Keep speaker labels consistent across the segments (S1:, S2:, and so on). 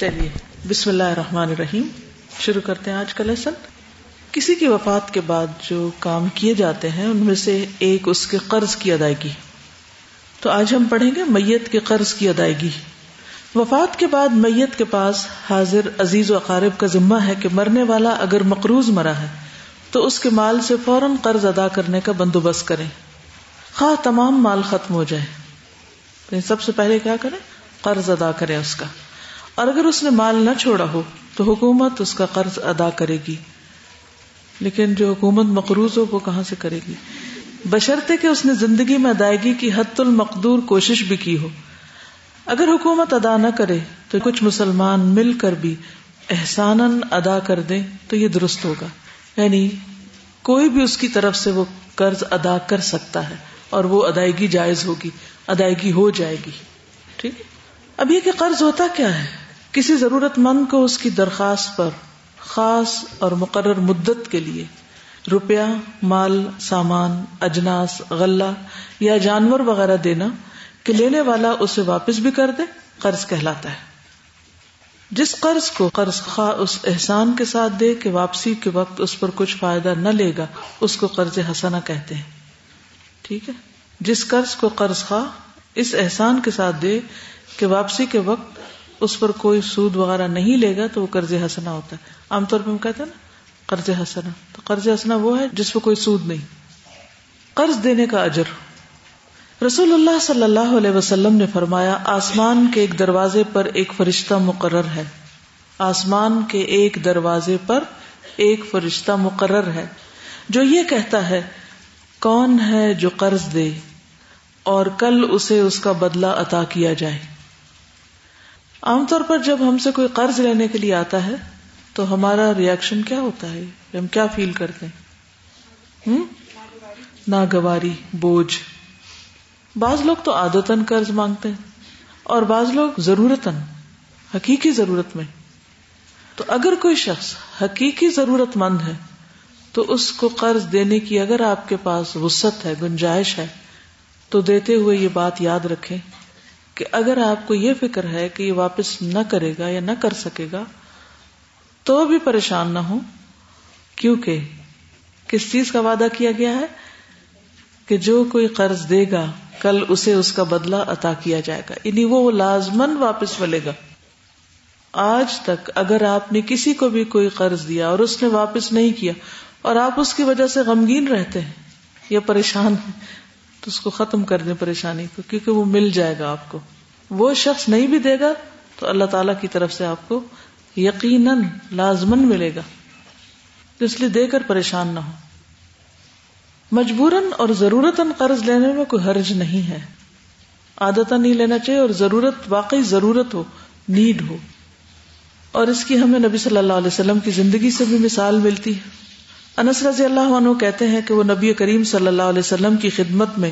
S1: چلیے۔ بسم اللہ الرحمن الرحیم۔ شروع کرتے ہیں آج کا لیسن کسی کی وفات کے بعد جو کام کیے جاتے ہیں، ان میں سے ایک اس کے قرض کی ادائیگی۔ تو آج ہم پڑھیں گے میت کے قرض کی ادائیگی۔ وفات کے بعد میت کے پاس حاضر عزیز و اقارب کا ذمہ ہے کہ مرنے والا اگر مقروض مرا ہے، تو اس کے مال سے فوراً قرض ادا کرنے کا بندوبست کریں۔ خواہ تمام مال ختم ہو جائے۔ سب سے پہلے کیا کریں؟ قرض ادا کریں اس کا۔ اور اگر اس نے مال نہ چھوڑا ہو تو حکومت اس کا قرض ادا کرے گی۔ لیکن جو حکومت مقروض ہو وہ کہاں سے کرے گی؟ بشرطے کہ اس نے زندگی میں ادائیگی کی حت المقدور کوشش بھی کی ہو۔ اگر حکومت ادا نہ کرے تو کچھ مسلمان مل کر بھی احسان ادا کر دیں تو یہ درست ہوگا۔ یعنی کوئی بھی اس کی طرف سے وہ قرض ادا کر سکتا ہے اور وہ ادائیگی جائز ہوگی، ادائیگی ہو جائے گی۔ ٹھیک اب یہ کہ قرض ہوتا کیا ہے؟ کسی ضرورت مند کو اس کی درخواست پر خاص اور مقرر مدت کے لیے روپیہ، مال، سامان، اجناس، غلہ یا جانور وغیرہ دینا کہ لینے والا اسے واپس بھی کر دے، قرض کہلاتا ہے۔ جس قرض کو قرض خواہ اس احسان کے ساتھ دے کہ واپسی کے وقت اس پر کچھ فائدہ نہ لے گا، اس کو قرض حسنا کہتے ہیں۔ ٹھیک ہے؟ جس قرض کو قرض خواہ اس احسان کے ساتھ دے کہ واپسی کے وقت اس پر کوئی سود وغیرہ نہیں لے گا تو وہ قرض حسنا ہوتا ہے۔ عام طور پہ ہم کہتے ہیں نا، قرض حسنا تو قرض حسنا وہ ہے جس پہ کوئی سود نہیں۔ قرض دینے کا اجر۔ رسول اللہ صلی اللہ علیہ وسلم نے فرمایا، آسمان کے ایک دروازے پر ایک فرشتہ مقرر ہے۔ آسمان کے ایک دروازے پر ایک فرشتہ مقرر ہے۔ جو یہ کہتا ہے، کون ہے جو قرض دے اور کل اسے اس کا بدلہ عطا کیا جائے۔ عام طور پر جب ہم سے کوئی قرض لینے کے لیے آتا ہے تو ہمارا ریئیکشن کیا ہوتا ہے؟ ہم کیا فیل کرتے ہیں؟ ناگواری، بوجھ۔ بعض لوگ تو آدتن قرض مانگتے ہیں اور بعض لوگ ضرورت حقیقی ضرورت میں۔ تو اگر کوئی شخص حقیقی ضرورت مند ہے، تو اس کو قرض دینے کی اگر آپ کے پاس وسط ہے، گنجائش ہے، تو دیتے ہوئے یہ بات یاد رکھیں۔ کہ اگر آپ کو یہ فکر ہے کہ یہ واپس نہ کرے گا یا نہ کر سکے گا، تو بھی پریشان نہ ہو کیونکہ کس چیز کا وعدہ کیا گیا ہے؟ کہ جو کوئی قرض دے گا، کل اسے اس کا بدلہ عطا کیا جائے گا۔ یعنی وہ لازمن واپس ملے گا۔ آج تک اگر آپ نے کسی کو بھی کوئی قرض دیا اور اس نے واپس نہیں کیا، اور آپ اس کی وجہ سے غمگین رہتے ہیں یا پریشان ہیں تو اس کو ختم کر دیں پریشانی کو، کیونکہ وہ مل جائے گا آپ کو۔ وہ شخص نہیں بھی دے گا تو اللہ تعالی کی طرف سے آپ کو یقیناً لازمن ملے گا۔ اس لیے دے کر پریشان نہ ہو۔ مجبوراً اور ضرورت قرض لینے میں کوئی حرج نہیں ہے۔ عادت نہیں لینا چاہیے اور ضرورت، واقعی ضرورت ہو نیڈ ہو۔ اور اس کی ہمیں نبی صلی اللہ علیہ وسلم کی زندگی سے بھی مثال ملتی ہے۔ انس رضی اللہ عنہ کہتے ہیں کہ وہ نبی کریم صلی اللہ علیہ وسلم کی خدمت میں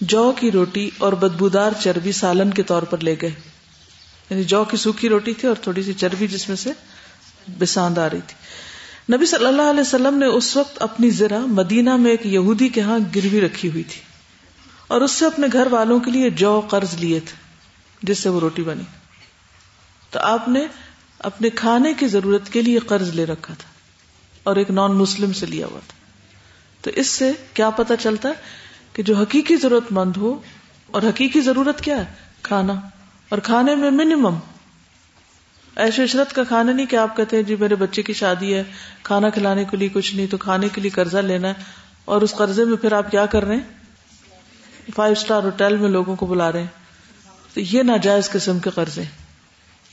S1: جو کی روٹی اور بدبودار چربی سالن کے طور پر لے گئے۔ یعنی جو کی سوکھی روٹی تھی اور تھوڑی سی چربی جس میں سے بساند آ رہی تھی۔ نبی صلی اللہ علیہ وسلم نے اس وقت اپنی ذرا مدینہ میں ایک یہودی کے ہاں گروی رکھی ہوئی تھی اور اس سے اپنے گھر والوں کے لیے جو قرض لیے تھے، جس سے وہ روٹی بنی۔ تو آپ نے اپنے کھانے کی ضرورت کے لیے قرض لے رکھا تھا۔ اور ایک نان مسلم سے لیا ہوا تھا۔ تو اس سے کیا پتا چلتا ہے کہ جو حقیقی ضرورت مند ہو، اور حقیقی ضرورت کیا ہے؟ کھانا۔ اور کھانے میں منیمم ایسے عشرت کا کھانا نہیں کہ آپ کہتے ہیں جی میرے بچے کی شادی ہے، کھانا کھلانے کے لیے کچھ نہیں، تو کھانے کے لیے قرضہ لینا ہے۔ اور اس قرضے میں پھر آپ کیا کر رہے ہیں؟ فائیو اسٹار ہوٹل میں لوگوں کو بلا رہے ہیں۔ تو یہ ناجائز قسم کے قرضے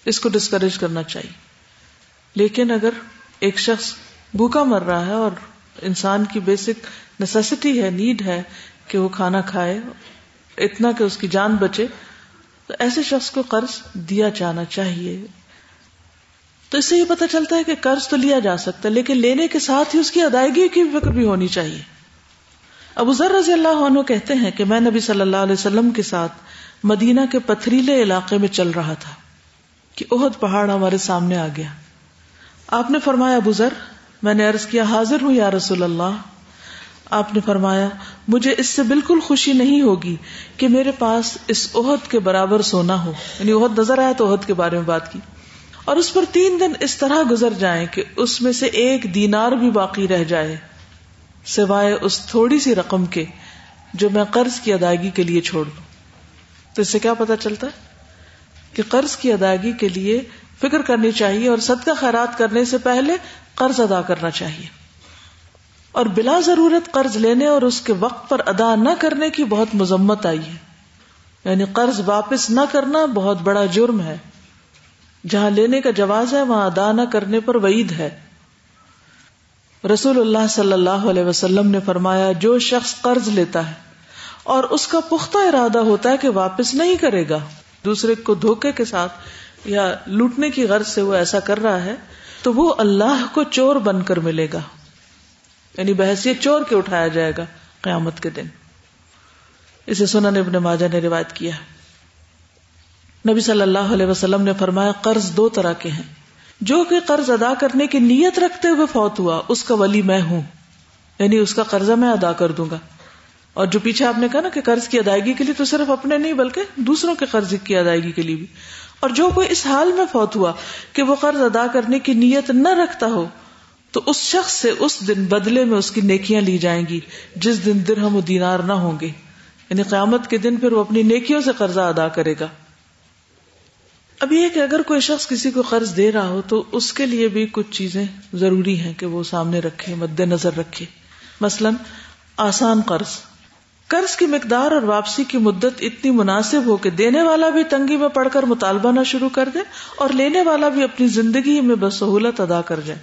S1: اس کو ڈسکریج کرنا چاہیے۔ لیکن اگر ایک شخص بھوکا مر رہا ہے اور انسان کی بیسک نیسٹی ہے نیڈ ہے کہ وہ کھانا کھائے، اتنا کہ اس کی جان بچے۔ تو ایسے شخص کو قرض دیا جانا چاہیے۔ تو اس سے یہ پتا چلتا ہے کہ قرض تو لیا جا سکتا ہے، لیکن لینے کے ساتھ ہی اس کی ادائیگی کی فکر بھی ہونی چاہیے۔ ابو ذر رضی اللہ عنہ کہتے ہیں کہ میں نبی صلی اللہ علیہ وسلم کے ساتھ مدینہ کے پتھریلے علاقے میں چل رہا تھا کہ اہد پہاڑ ہمارے سامنے آ گیا۔ آپ نے فرمایا، ابو ذر میں نے عرض کیا، حاضر ہوں یا رسول اللہ۔ آپ نے فرمایا، مجھے اس سے بالکل خوشی نہیں ہوگی کہ میرے پاس اس عہد کے برابر سونا ہو۔ یعنی عہد نظر آیا تو عہد کے بارے میں بات کی۔ اور اس پر تین دن اس طرح گزر جائیں کہ اس میں سے ایک دینار بھی باقی رہ جائے، سوائے اس تھوڑی سی رقم کے جو میں قرض کی ادائیگی کے لیے چھوڑ دوں۔ تو اس سے کیا پتا چلتا ہے کہ قرض کی ادائیگی کے لیے فکر کرنی چاہیے اور صدقہ خیرات کرنے سے پہلے قرض ادا کرنا چاہیے۔ اور بلا ضرورت قرض لینے اور اس کے وقت پر ادا نہ کرنے کی بہت مذمت آئی ہے۔ یعنی قرض واپس نہ کرنا بہت بڑا جرم ہے۔ جہاں لینے کا جواز ہے، وہاں ادا نہ کرنے پر وعید ہے۔ رسول اللہ صلی اللہ علیہ وسلم نے فرمایا، جو شخص قرض لیتا ہے اور اس کا پختہ ارادہ ہوتا ہے کہ واپس نہیں کرے گا، دوسرے کو دھوکے کے ساتھ یا لوٹنے کی غرض سے وہ ایسا کر رہا ہے تو وہ اللہ کو چور بن کر ملے گا۔ یعنی بحثیت چور کے اٹھایا جائے گا قیامت کے دن۔ اسے سنن ابن ماجہ نے روایت کیا۔ نبی صلی اللہ علیہ وسلم نے فرمایا، قرض دو طرح کے ہیں۔ جو کہ قرض ادا کرنے کی نیت رکھتے ہوئے فوت ہوا، اس کا ولی میں ہوں۔ یعنی اس کا قرضہ میں ادا کر دوں گا۔ اور جو پیچھے آپ نے کہا نا کہ قرض کی ادائیگی کے لیے تو صرف اپنے نہیں، بلکہ دوسروں کے قرض کی ادائیگی کے لیے بھی۔ اور جو کوئی اس حال میں فوت ہوا کہ وہ قرض ادا کرنے کی نیت نہ رکھتا ہو، تو اس شخص سے اس دن بدلے میں اس کی نیکیاں لی جائیں گی، جس دن درہم و دینار نہ ہوں گے۔ یعنی قیامت کے دن پھر وہ اپنی نیکیوں سے قرضہ ادا کرے گا۔ اب یہ کہ اگر کوئی شخص کسی کو قرض دے رہا ہو، تو اس کے لیے بھی کچھ چیزیں ضروری ہیں کہ وہ سامنے رکھے، مد نظر رکھے۔ مثلا آسان قرض۔ قرض کی مقدار اور واپسی کی مدت اتنی مناسب ہو کہ دینے والا بھی تنگی میں پڑھ کر مطالبہ نہ شروع کر دے اور لینے والا بھی اپنی زندگی میں بسہولت ادا کر جائے۔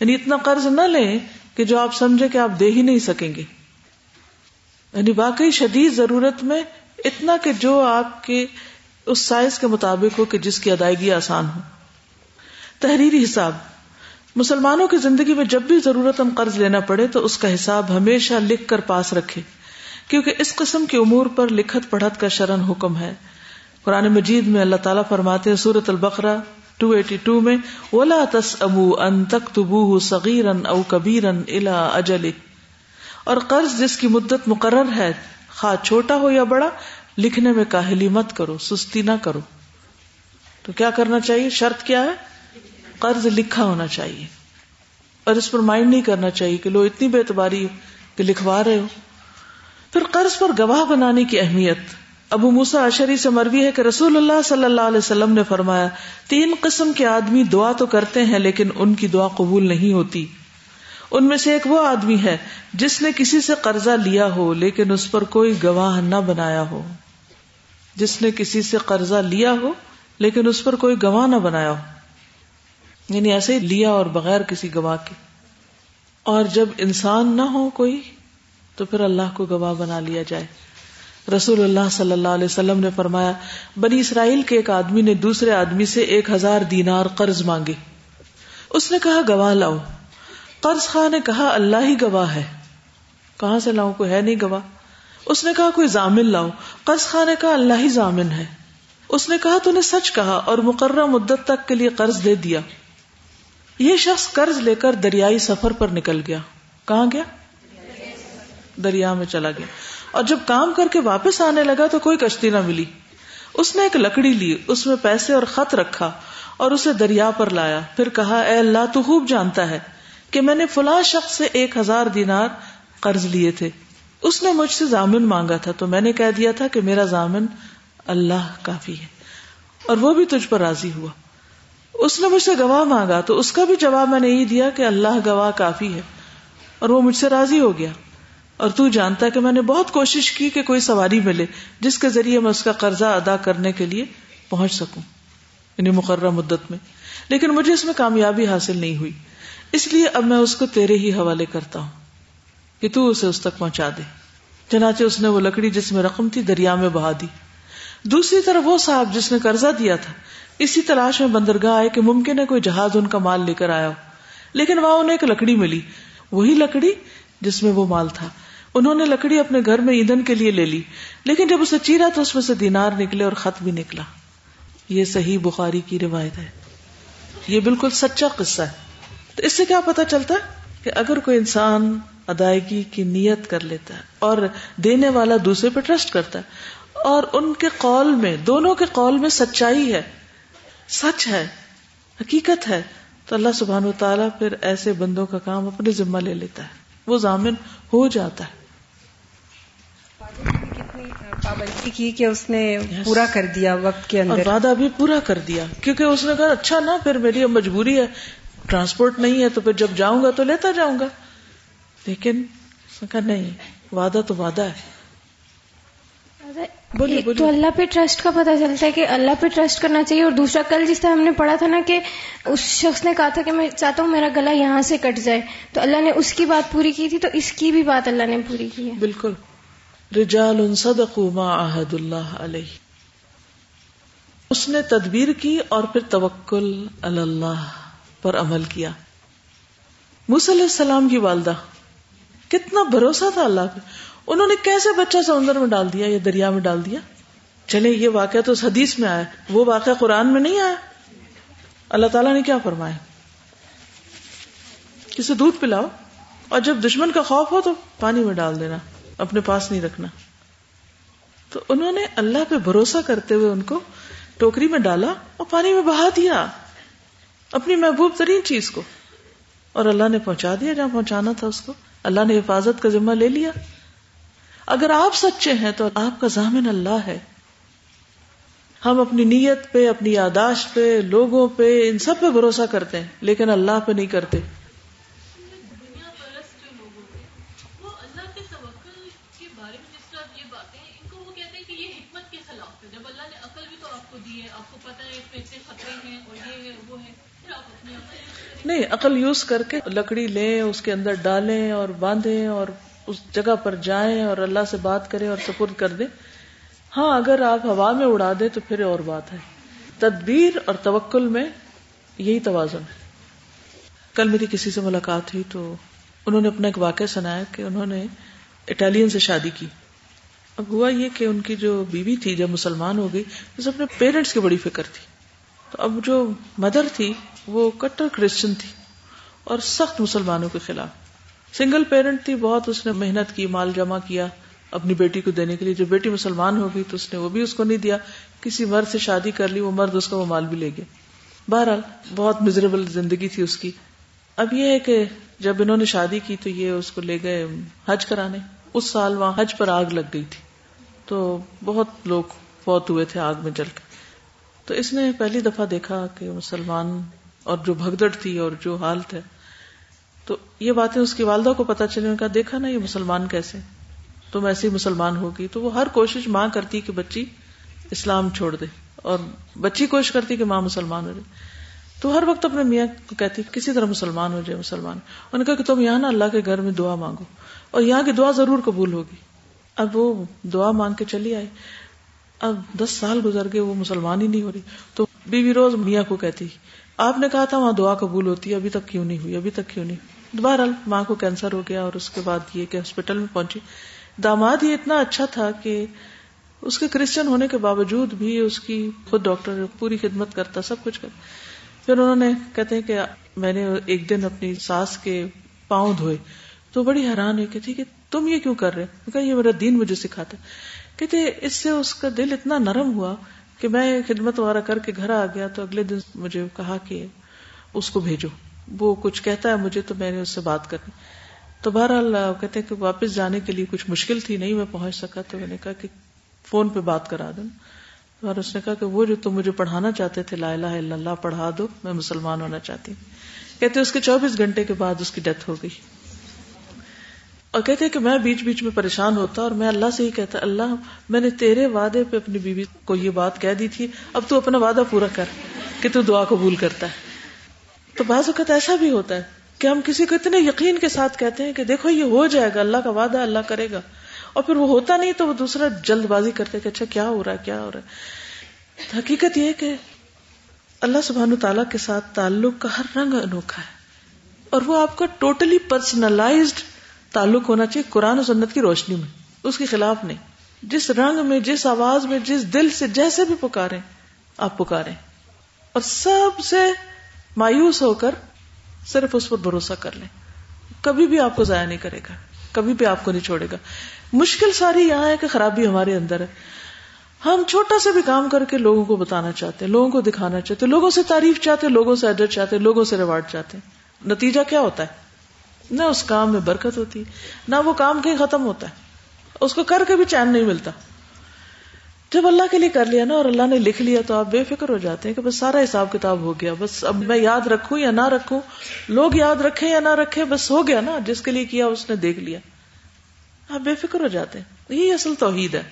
S1: یعنی اتنا قرض نہ لیں کہ جو آپ سمجھے کہ آپ دے ہی نہیں سکیں گے۔ یعنی واقعی شدید ضرورت میں اتنا کہ جو آپ کے اس سائز کے مطابق ہو کہ جس کی ادائیگی آسان ہو۔ تحریری حساب، مسلمانوں کی زندگی میں جب بھی ضرورت ہم قرض لینا پڑے تو اس کا حساب ہمیشہ لکھ کر پاس رکھے۔ کیونکہ اس قسم کے امور پر لکھت پڑھت کا شرن حکم ہے۔ قرآن مجید میں اللہ تعالیٰ فرماتے ہیں سورت البقرا ٹو ایٹی ٹو میں، ولا تس ابو ان تک تبو سغیرن او کبیرن الا اجل اور قرض جس کی مدت مقرر ہے، خواہ چھوٹا ہو یا بڑا، لکھنے میں کاہلی مت کرو، سستی نہ کرو۔ تو کیا کرنا چاہیے؟ شرط کیا ہے؟ قرض لکھا ہونا چاہیے۔ اور اس پر مائنڈ نہیں کرنا چاہیے کہ لو اتنی بے اعتباری کہ لکھوا رہے ہو پھر قرض پر گواہ بنانے کی اہمیت۔ ابو موسا اشری سے مروی ہے کہ رسول اللہ صلی اللہ علیہ وسلم نے فرمایا، تین قسم کے آدمی دعا تو کرتے ہیں لیکن ان کی دعا قبول نہیں ہوتی۔ ان میں سے ایک وہ آدمی ہے جس نے کسی سے قرضہ لیا ہو لیکن اس پر کوئی گواہ نہ بنایا ہو۔ جس نے کسی سے قرضہ لیا ہو لیکن اس پر کوئی گواہ نہ بنایا ہو۔ یعنی ایسے ہی لیا اور بغیر کسی گواہ کے۔ اور جب انسان نہ ہو کوئی تو پھر اللہ کو گواہ بنا لیا جائے۔ رسول اللہ صلی اللہ علیہ وسلم نے فرمایا، بنی اسرائیل کے ایک آدمی نے دوسرے آدمی سے ایک ہزار دینار قرض مانگے۔ اس نے کہا، گواہ لاؤ۔ قرض خواہ نے کہا، اللہ ہی گواہ ہے۔ کہاں سے لاؤں؟ کوئی ہے نہیں گواہ۔ اس نے کہا، کوئی ضامن لاؤ۔ قرض خواہ نے کہا، اللہ ہی ضامن ہے۔ اس نے کہا تو نے سچ کہا اور مقررہ مدت تک کے لیے قرض دے دیا۔ یہ شخص قرض لے کر دریائی سفر پر نکل گیا۔ کہاں گیا؟ دریا میں چلا گیا۔ اور جب کام کر کے واپس آنے لگا تو کوئی کشتی نہ ملی۔ اس نے ایک لکڑی لی، اس میں پیسے اور خط رکھا اور اسے دریا پر لایا۔ پھر کہا، اے اللہ، تو خوب جانتا ہے کہ میں نے فلاں شخص سے ایک ہزار دینار قرض لیے تھے۔ اس نے مجھ سے زامن مانگا تھا۔ تو میں نے کہہ دیا تھا کہ میرا زامن اللہ کافی ہے اور وہ بھی تجھ پر راضی ہوا۔ اس نے مجھ سے گواہ مانگا، تو اس کا بھی جواب میں نے یہ دیا کہ اللہ گواہ کافی ہے اور وہ مجھ سے راضی ہو گیا۔ اور تو جانتا ہے کہ میں نے بہت کوشش کی کہ کوئی سواری ملے جس کے ذریعے میں اس کا قرضہ ادا کرنے کے لیے پہنچ سکوں یعنی مقررہ مدت میں۔ لیکن مجھے اس میں کامیابی حاصل نہیں ہوئی۔ اس لیے اب میں اس کو تیرے ہی حوالے کرتا ہوں کہ تو اسے اس تک پہنچا دے۔ چنانچہ اس نے وہ لکڑی جس میں رقم تھی دریا میں بہا دی۔ دوسری طرف وہ صاحب جس نے قرضہ دیا تھا۔ اسی تلاش میں بندرگاہ آئے کہ ممکن ہے کوئی جہاز ان کا مال لے کر آیا ہو۔ لیکن وہاں انہیں ایک لکڑی ملی۔ وہی لکڑی جس میں وہ مال تھا۔ انہوں نے لکڑی اپنے گھر میں ایندھن کے لیے لے لی، لیکن جب اسے چیرا تو اس میں سے دینار نکلے اور خط بھی نکلا۔ یہ صحیح بخاری کی روایت ہے۔ یہ بالکل سچا قصہ ہے۔ تو اس سے کیا پتا چلتا ہے کہ اگر کوئی انسان ادائیگی کی نیت کر لیتا ہے اور دینے والا دوسرے پہ ٹرسٹ کرتا ہے اور ان کے قول میں، دونوں کے قول میں سچائی ہے، سچ ہے، حقیقت ہے، تو اللہ سبحان و تعالیٰ پھر ایسے بندوں کا کام اپنے ذمہ لے لیتا ہے۔ وہ ضامن ہو جاتا ہے۔
S2: پابندی کی کہ اس نے پورا کر دیا وقت کے اندر۔
S1: اور وعدہ بھی پورا کر دیا۔ کیونکہ اس نے کہا اچھا نا پھر میری اب مجبوری ہے۔ ٹرانسپورٹ نہیں ہے تو پھر جب جاؤں گا تو لیتا جاؤں گا۔ لیکن اس نے کہا نہیں وعدہ تو وعدہ ہے۔
S3: ایک تو اللہ پہ ٹرسٹ کا پتا چلتا ہے کہ اللہ پہ ٹرسٹ کرنا چاہیے۔ اور دوسرا کل جس طرح ہم نے پڑھا تھا نا کہ اس شخص نے کہا تھا کہ میں چاہتا ہوں میرا گلا یہاں سے کٹ جائے۔ تو اللہ نے اس کی بات پوری کی تھی تو اس کی بھی بات اللہ نے پوری کی ہے۔
S1: بالکل۔ رجال صدقوا ما عہد اللہ علیہ۔ اس نے تدبیر کی اور پھر توکل اللہ پر عمل کیا۔ موسی علیہ السلام کی والدہ، کتنا بھروسہ تھا اللہ پہ۔ انہوں نے کیسے بچہ سمندر میں ڈال دیا یا دریا میں ڈال دیا؟ چلے، یہ واقعہ تو اس حدیث میں آیا۔ وہ واقعہ قرآن میں نہیں آیا۔ اللہ تعالیٰ نے کیا فرمایا؟ کسی دودھ پلاؤ اور جب دشمن کا خوف ہو تو پانی میں ڈال دینا۔ اپنے پاس نہیں رکھنا۔ تو انہوں نے اللہ پہ بھروسہ کرتے ہوئے ان کو ٹوکری میں ڈالا اور پانی میں بہا دیا۔ اپنی محبوب ترین چیز کو۔ اور اللہ نے پہنچا دیا، جہاں پہنچانا تھا اس کو۔ اللہ نے حفاظت کا ذمہ لے لیا۔ اگر آپ سچے ہیں تو آپ کا ضامن اللہ ہے۔ ہم اپنی نیت پہ، اپنی یاداشت پہ، لوگوں پہ، ان سب پہ بھروسہ کرتے ہیں، لیکن اللہ پہ نہیں کرتے۔ نہیں، عقل یوز کر کے لکڑی لیں، اس کے اندر ڈالیں اور باندھیں اور اس جگہ پر جائیں اور اللہ سے بات کریں اور سپرد کر دیں۔ ہاں اگر آپ ہوا میں اڑا دیں تو پھر اور بات ہے۔ تدبیر اور توکل میں یہی توازن ہے۔ کل میری کسی سے ملاقات ہوئی تو انہوں نے اپنا ایک واقعہ سنایا کہ انہوں نے اٹالین سے شادی کی۔ اب ہوا یہ کہ ان کی جو بیوی تھی، جب مسلمان ہو گئی اسے اپنے پیرنٹس کی بڑی فکر تھی۔ تو اب جو مدر تھی وہ کٹر کرسچن تھی اور سخت مسلمانوں کے خلاف۔ سنگل پیرنٹ تھی، بہت اس نے محنت کی، مال جمع کیا اپنی بیٹی کو دینے کے لیے۔ جب بیٹی مسلمان ہو گئی تو اس نے وہ بھی اس کو نہیں دیا۔ کسی مرد سے شادی کر لی، وہ مرد اس کا وہ مال بھی لے گیا۔ بہرحال بہت مزریبل زندگی تھی اس کی۔ اب یہ ہے کہ جب انہوں نے شادی کی تو یہ اس کو لے گئے حج کرانے۔ اس سال وہاں حج پر آگ لگ گئی تھی۔ تو بہت لوگ فوت ہوئے تھے آگ میں جل کے۔ تو اس نے پہلی دفعہ دیکھا کہ مسلمان اور جو بھگدڑ تھی اور جو حالت ہے تو یہ باتیں اس کی والدہ کو پتا چلے کا دیکھا نا یہ مسلمان کیسے؟ تم ایسے ہی مسلمان ہوگی۔ تو وہ ہر کوشش ماں کرتی کہ بچی اسلام چھوڑ دے اور بچی کوشش کرتی کہ ماں مسلمان ہو جائے۔ تو ہر وقت اپنے میاں کو کہتی کسی طرح مسلمان ہو جائے، مسلمان۔ انہوں نے کہا کہ تم یہاں نا اللہ کے گھر میں دعا مانگو اور یہاں کی دعا ضرور قبول ہوگی۔ اب وہ دعا مانگ کے چلی آئی۔ اب دس سال گزر گئے، وہ مسلمان ہی نہیں ہو رہی۔ تو بیوی روز میاں کو کہتی آپ نے کہا تھا وہاں دعا قبول ہوتی ہے، ابھی تک کیوں نہیں ہوئی؟ ابھی تک کیوں نہیں؟ دوبارہ ماں کو کینسر ہو گیا اور اس کے بعد یہ کہ ہاسپٹل میں پہنچی۔ داماد ہی اتنا اچھا تھا کہ اس کے کرسچن ہونے کے باوجود بھی اس کی خود ڈاکٹر پوری خدمت کرتا، سب کچھ کرتا۔ پھر انہوں نے کہتے ہیں کہ میں نے ایک دن اپنی ساس کے پاؤں دھوئے۔ تو بڑی حیران ہوئی کہ کہ تم یہ کیوں کر رہے؟ کہ یہ میرا دین مجھے سکھاتا۔ کہتے، اس سے اس کا دل اتنا نرم ہوا کہ میں خدمت وغیرہ کر کے گھر آ گیا تو اگلے دن مجھے کہا کہ اس کو بھیجو۔ وہ کچھ کہتا ہے مجھے تو میں نے اس سے بات کرنی۔ تو بہرحال کہتے کہ واپس جانے کے لیے کچھ مشکل تھی، نہیں میں پہنچ سکا۔ تو میں نے کہا کہ فون پہ بات کرا دوں۔ اور اس نے کہا کہ وہ جو تم مجھے پڑھانا چاہتے تھے، لا الہ الا اللہ، پڑھا دو، میں مسلمان ہونا چاہتی ہوں۔ کہتے اس کے چوبیس گھنٹے کے بعد اس کی ڈیتھ ہو گئی۔ اور کہتے کہ میں بیچ بیچ میں پریشان ہوتا اور میں اللہ سے ہی کہتا، اللہ، میں نے تیرے وعدے پہ اپنی بیوی کو یہ بات کہہ دی تھی، اب تو اپنا وعدہ پورا کر کہ تو دعا قبول کرتا ہے۔ تو بعض اوقات ایسا بھی ہوتا ہے کہ ہم کسی کو اتنے یقین کے ساتھ کہتے ہیں کہ دیکھو، یہ ہو جائے گا، اللہ کا وعدہ اللہ کرے گا۔ اور پھر وہ ہوتا نہیں تو وہ دوسرا جلد بازی کرتے کہ اچھا کیا ہو رہا ہے، کیا ہو رہا ہے۔ حقیقت یہ کہ اللہ سبحان تعالیٰ کے ساتھ تعلق کا ہر رنگ انوکھا ہے۔ اور وہ آپ کا ٹوٹلی پرسنلائزڈ تعلق ہونا چاہیے قرآن و سنت کی روشنی میں، اس کے خلاف نہیں۔ جس رنگ میں، جس آواز میں، جس دل سے جیسے بھی پکارے آپ پکارے اور سب سے مایوس ہو کر صرف اس پر بھروسہ کر لیں۔ کبھی بھی آپ کو ضائع نہیں کرے گا، کبھی بھی آپ کو نہیں چھوڑے گا۔ مشکل ساری یہاں ہے کہ خرابی ہمارے اندر ہے۔ ہم چھوٹا سا بھی کام کر کے لوگوں کو بتانا چاہتے ہیں، لوگوں کو دکھانا چاہتے ہیں، لوگوں سے تعریف چاہتے ہیں، لوگوں سے ادر چاہتے ہیں، لوگوں سے ریوارڈ چاہتے ہیں۔ نتیجہ کیا ہوتا ہے؟ نہ اس کام میں برکت ہوتی، نہ وہ کام کہیں ختم ہوتا ہے۔ اس کو کر کے بھی چین نہیں ملتا۔ جب اللہ کے لیے کر لیا نا اور اللہ نے لکھ لیا تو آپ بے فکر ہو جاتے ہیں کہ بس سارا حساب کتاب ہو گیا۔ بس اب میں یاد رکھوں یا نہ رکھوں، لوگ یاد رکھیں یا نہ رکھیں، بس ہو گیا نا۔ جس کے لیے کیا اس نے دیکھ لیا۔ آپ بے فکر ہو جاتے ہیں۔ یہی اصل توحید ہے۔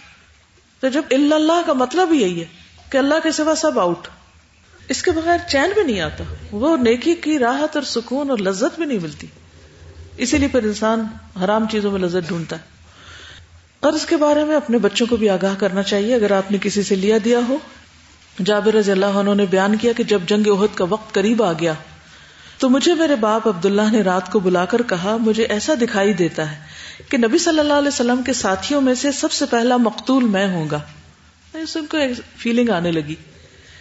S1: تو جب اللہ کا مطلب یہی ہے کہ اللہ کے سوا سب آؤٹ اس کے بغیر چین بھی نہیں آتا۔ وہ نیکی کی راحت اور سکون اور لذت بھی نہیں ملتی۔ اسی لیے پھر انسان حرام چیزوں میں لذت ڈھونڈتا ہے۔ قرض کے بارے میں اپنے بچوں کو بھی آگاہ کرنا چاہیے۔ اگر آپ نے کسی سے لیا دیا ہو، جابر رضی اللہ عنہ نے بیان کیا کہ جب جنگ عہد کا وقت قریب آ گیا، تو مجھے میرے باپ عبداللہ نے رات کو بلا کر کہا، مجھے ایسا دکھائی دیتا ہے کہ نبی صلی اللہ علیہ وسلم کے ساتھیوں میں سے سب سے پہلا مقتول میں ہوں گا۔ سن کو ایک فیلنگ آنے لگی۔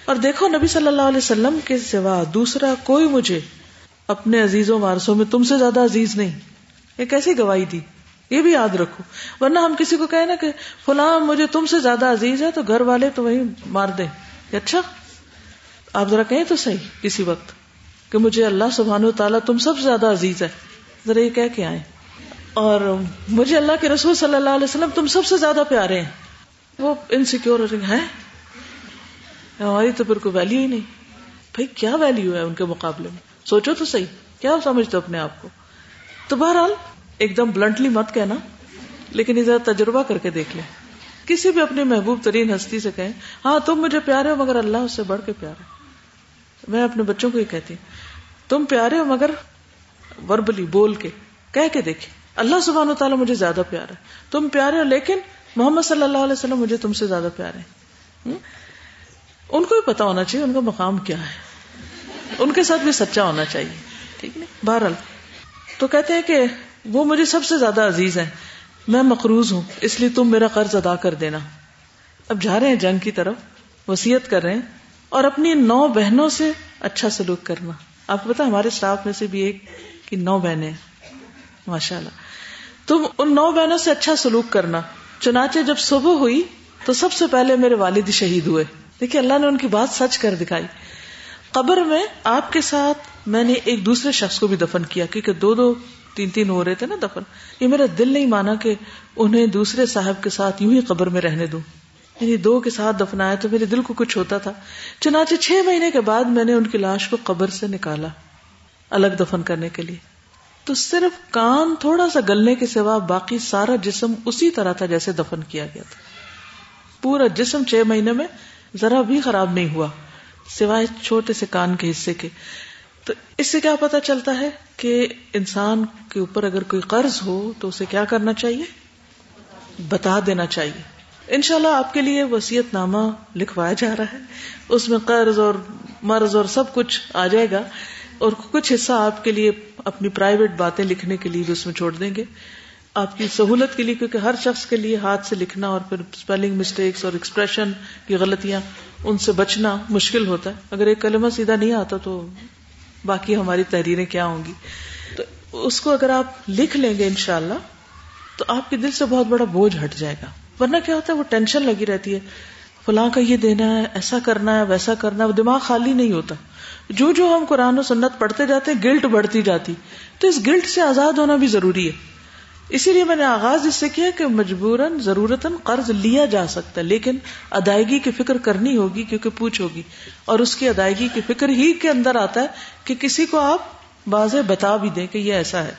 S1: اور دیکھو نبی صلی اللہ علیہ وسلم کے سوا دوسرا کوئی مجھے اپنے عزیزوں وارسوں میں تم سے زیادہ عزیز نہیں۔ یہ کیسی گواہی دی۔ یہ بھی یاد رکھو۔ ورنہ ہم کسی کو کہیں نا کہ فلاں مجھے تم سے زیادہ عزیز ہے تو گھر والے تو وہی مار دیں۔ اچھا۔ آپ ذرا کہیں تو صحیح کسی وقت کہ مجھے اللہ سبحان و تعالیٰ تم سب سے زیادہ عزیز ہے۔ ذرا یہ کہہ کے آئے اور مجھے اللہ کے رسول صلی اللہ علیہ وسلم تم سب سے زیادہ پیارے ہیں۔ وہ انسیکیور ہے ہماری تو پھر کوئی ویلو ہی نہیں۔ بھائی کیا ویلو ہے ان کے مقابلے میں؟ سوچو تو صحیح، کیا سمجھتے اپنے آپ کو؟ تو بہرحال، ایک دم بلنٹلی مت کہنا، لیکن ادھر تجربہ کر کے دیکھ لیں۔ کسی بھی اپنی محبوب ترین ہستی سے کہیں ہاں تم مجھے پیارے ہو مگر اللہ اس سے بڑھ کے پیارے میں اپنے بچوں کو یہ کہتی ہوں، تم پیارے ہو مگر وربلی بول کے، کہہ کے دیکھیں۔ اللہ سبحانہ و تعالیٰ مجھے زیادہ پیارا ہے۔ تم پیارے ہو لیکن محمد صلی اللہ علیہ وسلم مجھے تم سے زیادہ پیارے ہیں۔ ان کو بھی پتا ہونا چاہیے ان کا مقام کیا ہے۔ ان کے ساتھ بھی سچا ہونا چاہیے، ٹھیک ہے؟ بہرحال، تو کہتے ہیں کہ وہ مجھے سب سے زیادہ عزیز ہے میں مقروض ہوں، اس لیے تم میرا قرض ادا کر دینا۔ اب جا رہے ہیں جنگ کی طرف وسیعت کر رہے ہیں اور اپنی نو بہنوں سے اچھا سلوک کرنا۔ آپ کو پتا ہمارے اسٹاف میں سے بھی ایک کی نو بہنیں ماشاء اللہ تم ان نو بہنوں سے اچھا سلوک کرنا۔ چنانچہ جب صبح ہوئی، تو سب سے پہلے میرے والد شہید ہوئے۔ دیکھیے، اللہ نے ان کی بات سچ کر دکھائی۔ قبر میں آپ کے ساتھ میں نے ایک دوسرے شخص کو بھی دفن کیا، کیونکہ دو دو تین تین ہو رہے تھے نا دفن۔ یہ میرا دل نہیں مانا کہ انہیں دوسرے صاحب کے ساتھ یوں ہی قبر میں رہنے دوں۔ یعنی دو کے ساتھ دفنایا تو میرے دل کو کچھ ہوتا تھا۔ چنانچہ چھ مہینے کے بعد میں نے ان کی لاش کو قبر سے نکالا الگ دفن کرنے کے لیے۔ تو صرف کان تھوڑا سا گلنے کے سوا باقی سارا جسم اسی طرح تھا جیسے دفن کیا گیا تھا۔ پورا جسم چھ مہینے میں ذرا بھی خراب نہیں ہوا۔ سوائے چھوٹے سے کان کے حصے کے۔ تو اس سے کیا پتا چلتا ہے کہ انسان کے اوپر اگر کوئی قرض ہو تو اسے کیا کرنا چاہیے؟ بتا دینا چاہیے۔ انشاءاللہ اللہ آپ کے لیے وسیعت نامہ لکھوایا جا رہا ہے۔ اس میں قرض اور مرض اور سب کچھ آ جائے گا۔ اور کچھ حصہ آپ کے لیے اپنی پرائیویٹ باتیں لکھنے کے لیے بھی اس میں چھوڑ دیں گے۔ آپ کی سہولت کے لیے، کیونکہ ہر شخص کے لیے ہاتھ سے لکھنا اور پھر اسپیلنگ مسٹیکس اور ایکسپریشن کی غلطیاں ان سے بچنا مشکل ہوتا ہے۔ اگر ایک کلمہ سیدھا نہیں آتا تو باقی ہماری تحریریں کیا ہوں گی؟ تو اس کو اگر آپ لکھ لیں گے انشاءاللہ، تو آپ کے دل سے بہت بڑا بوجھ ہٹ جائے گا۔ ورنہ کیا ہوتا ہے، وہ ٹینشن لگی رہتی ہے۔ فلاں کا یہ دینا ہے، ایسا کرنا ہے، ویسا کرنا ہے دماغ خالی نہیں ہوتا۔ جو جو ہم قرآن و سنت پڑھتے جاتے ہیں، گلٹ بڑھتی جاتی۔ تو اس گلٹ سے آزاد ہونا بھی ضروری ہے۔ اسی لیے میں نے آغاز اس سے کیا کہ مجبوراً ضرورت قرض لیا جا سکتا ہے، لیکن ادائیگی کی فکر کرنی ہوگی کیونکہ پوچھ ہوگی۔ اور اس کی ادائیگی کی فکر ہی کے اندر آتا ہے کہ کسی کو آپ واضح بتا بھی دیں کہ یہ ایسا ہے۔